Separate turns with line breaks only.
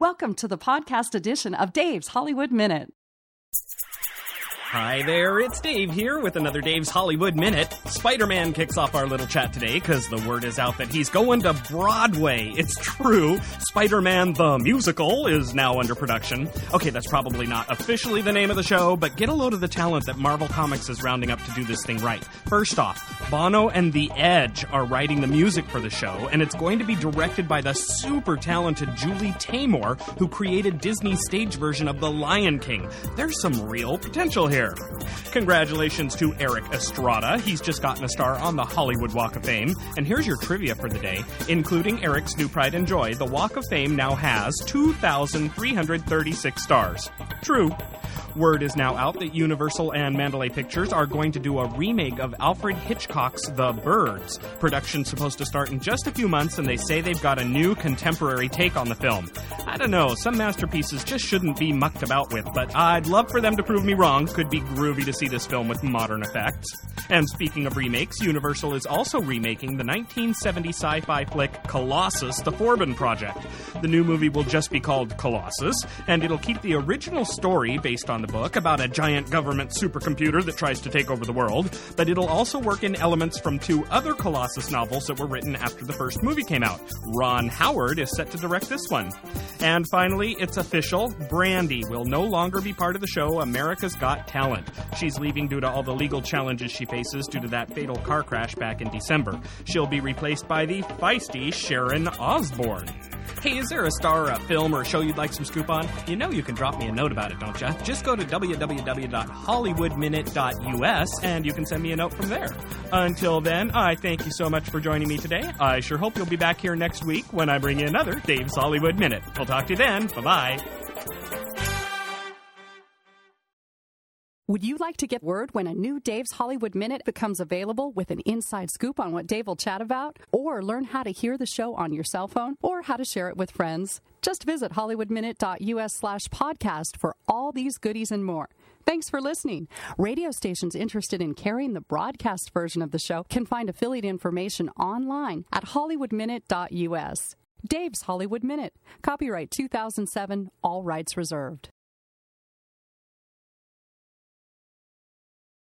Welcome to the podcast edition of Dave's Hollywood Minute.
Hi there, it's Dave here with another Dave's Hollywood Minute. Spider Man kicks off our little chat today because the word is out that he's going to Broadway. It's true. Spider Man the Musical is now under production. Okay, that's probably not officially the name of the show, but get a load of the talent that Marvel Comics is rounding up to do this thing right. First off, Bono and The Edge are writing the music for the show, and it's going to be directed by the super talented Julie Taymor, who created Disney's stage version of The Lion King. There's some real potential here Congratulations to Erik Estrada. He's just gotten a star on the Hollywood Walk of Fame. And here's your trivia for the day. Including Erik's new pride and joy, the Walk of Fame now has 2,336 stars. True. Word is now out that Universal and Mandalay Pictures are going to do a remake of Alfred Hitchcock's The Birds. Production's supposed to start in just a few months, and they say they've got a new contemporary take on the film. I don't know, some masterpieces just shouldn't be mucked about with, but I'd love for them to prove me wrong. Could be groovy to see this film with modern effects. And speaking of remakes, Universal is also remaking the 1970 sci fi flick Colossus The Forbin Project. The new movie will just be called Colossus, and it'll keep the original story based on the book about a giant government supercomputer that tries to take over the world, but it'll also work in elements from two other Colossus novels that were written after the first movie came out. Ron Howard is set to direct this one. And finally, it's official Brandy will no longer be part of the show America's Got Talent. She's leaving due to all the legal challenges she faces due to that fatal car crash back in December. She'll be replaced by the feisty Sharon Osbourne. Hey, is there a star, or a film, or a show you'd like some scoop on? You know you can drop me a note about it, don't you? Just go to www.hollywoodminute.us and you can send me a note from there. Until then, I thank you so much for joining me today. I sure hope you'll be back here next week when I bring you another Dave's Hollywood Minute. We'll talk to you then. Bye bye.
Would you like to get word when a new Dave's Hollywood Minute becomes available with an inside scoop on what Dave will chat about? Or learn how to hear the show on your cell phone? Or how to share it with friends? Just visit hollywoodminute.us slash podcast for all these goodies and more. Thanks for listening. Radio stations interested in carrying the broadcast version of the show can find affiliate information online at hollywoodminute.us. Dave's Hollywood Minute. Copyright 2007, all rights reserved.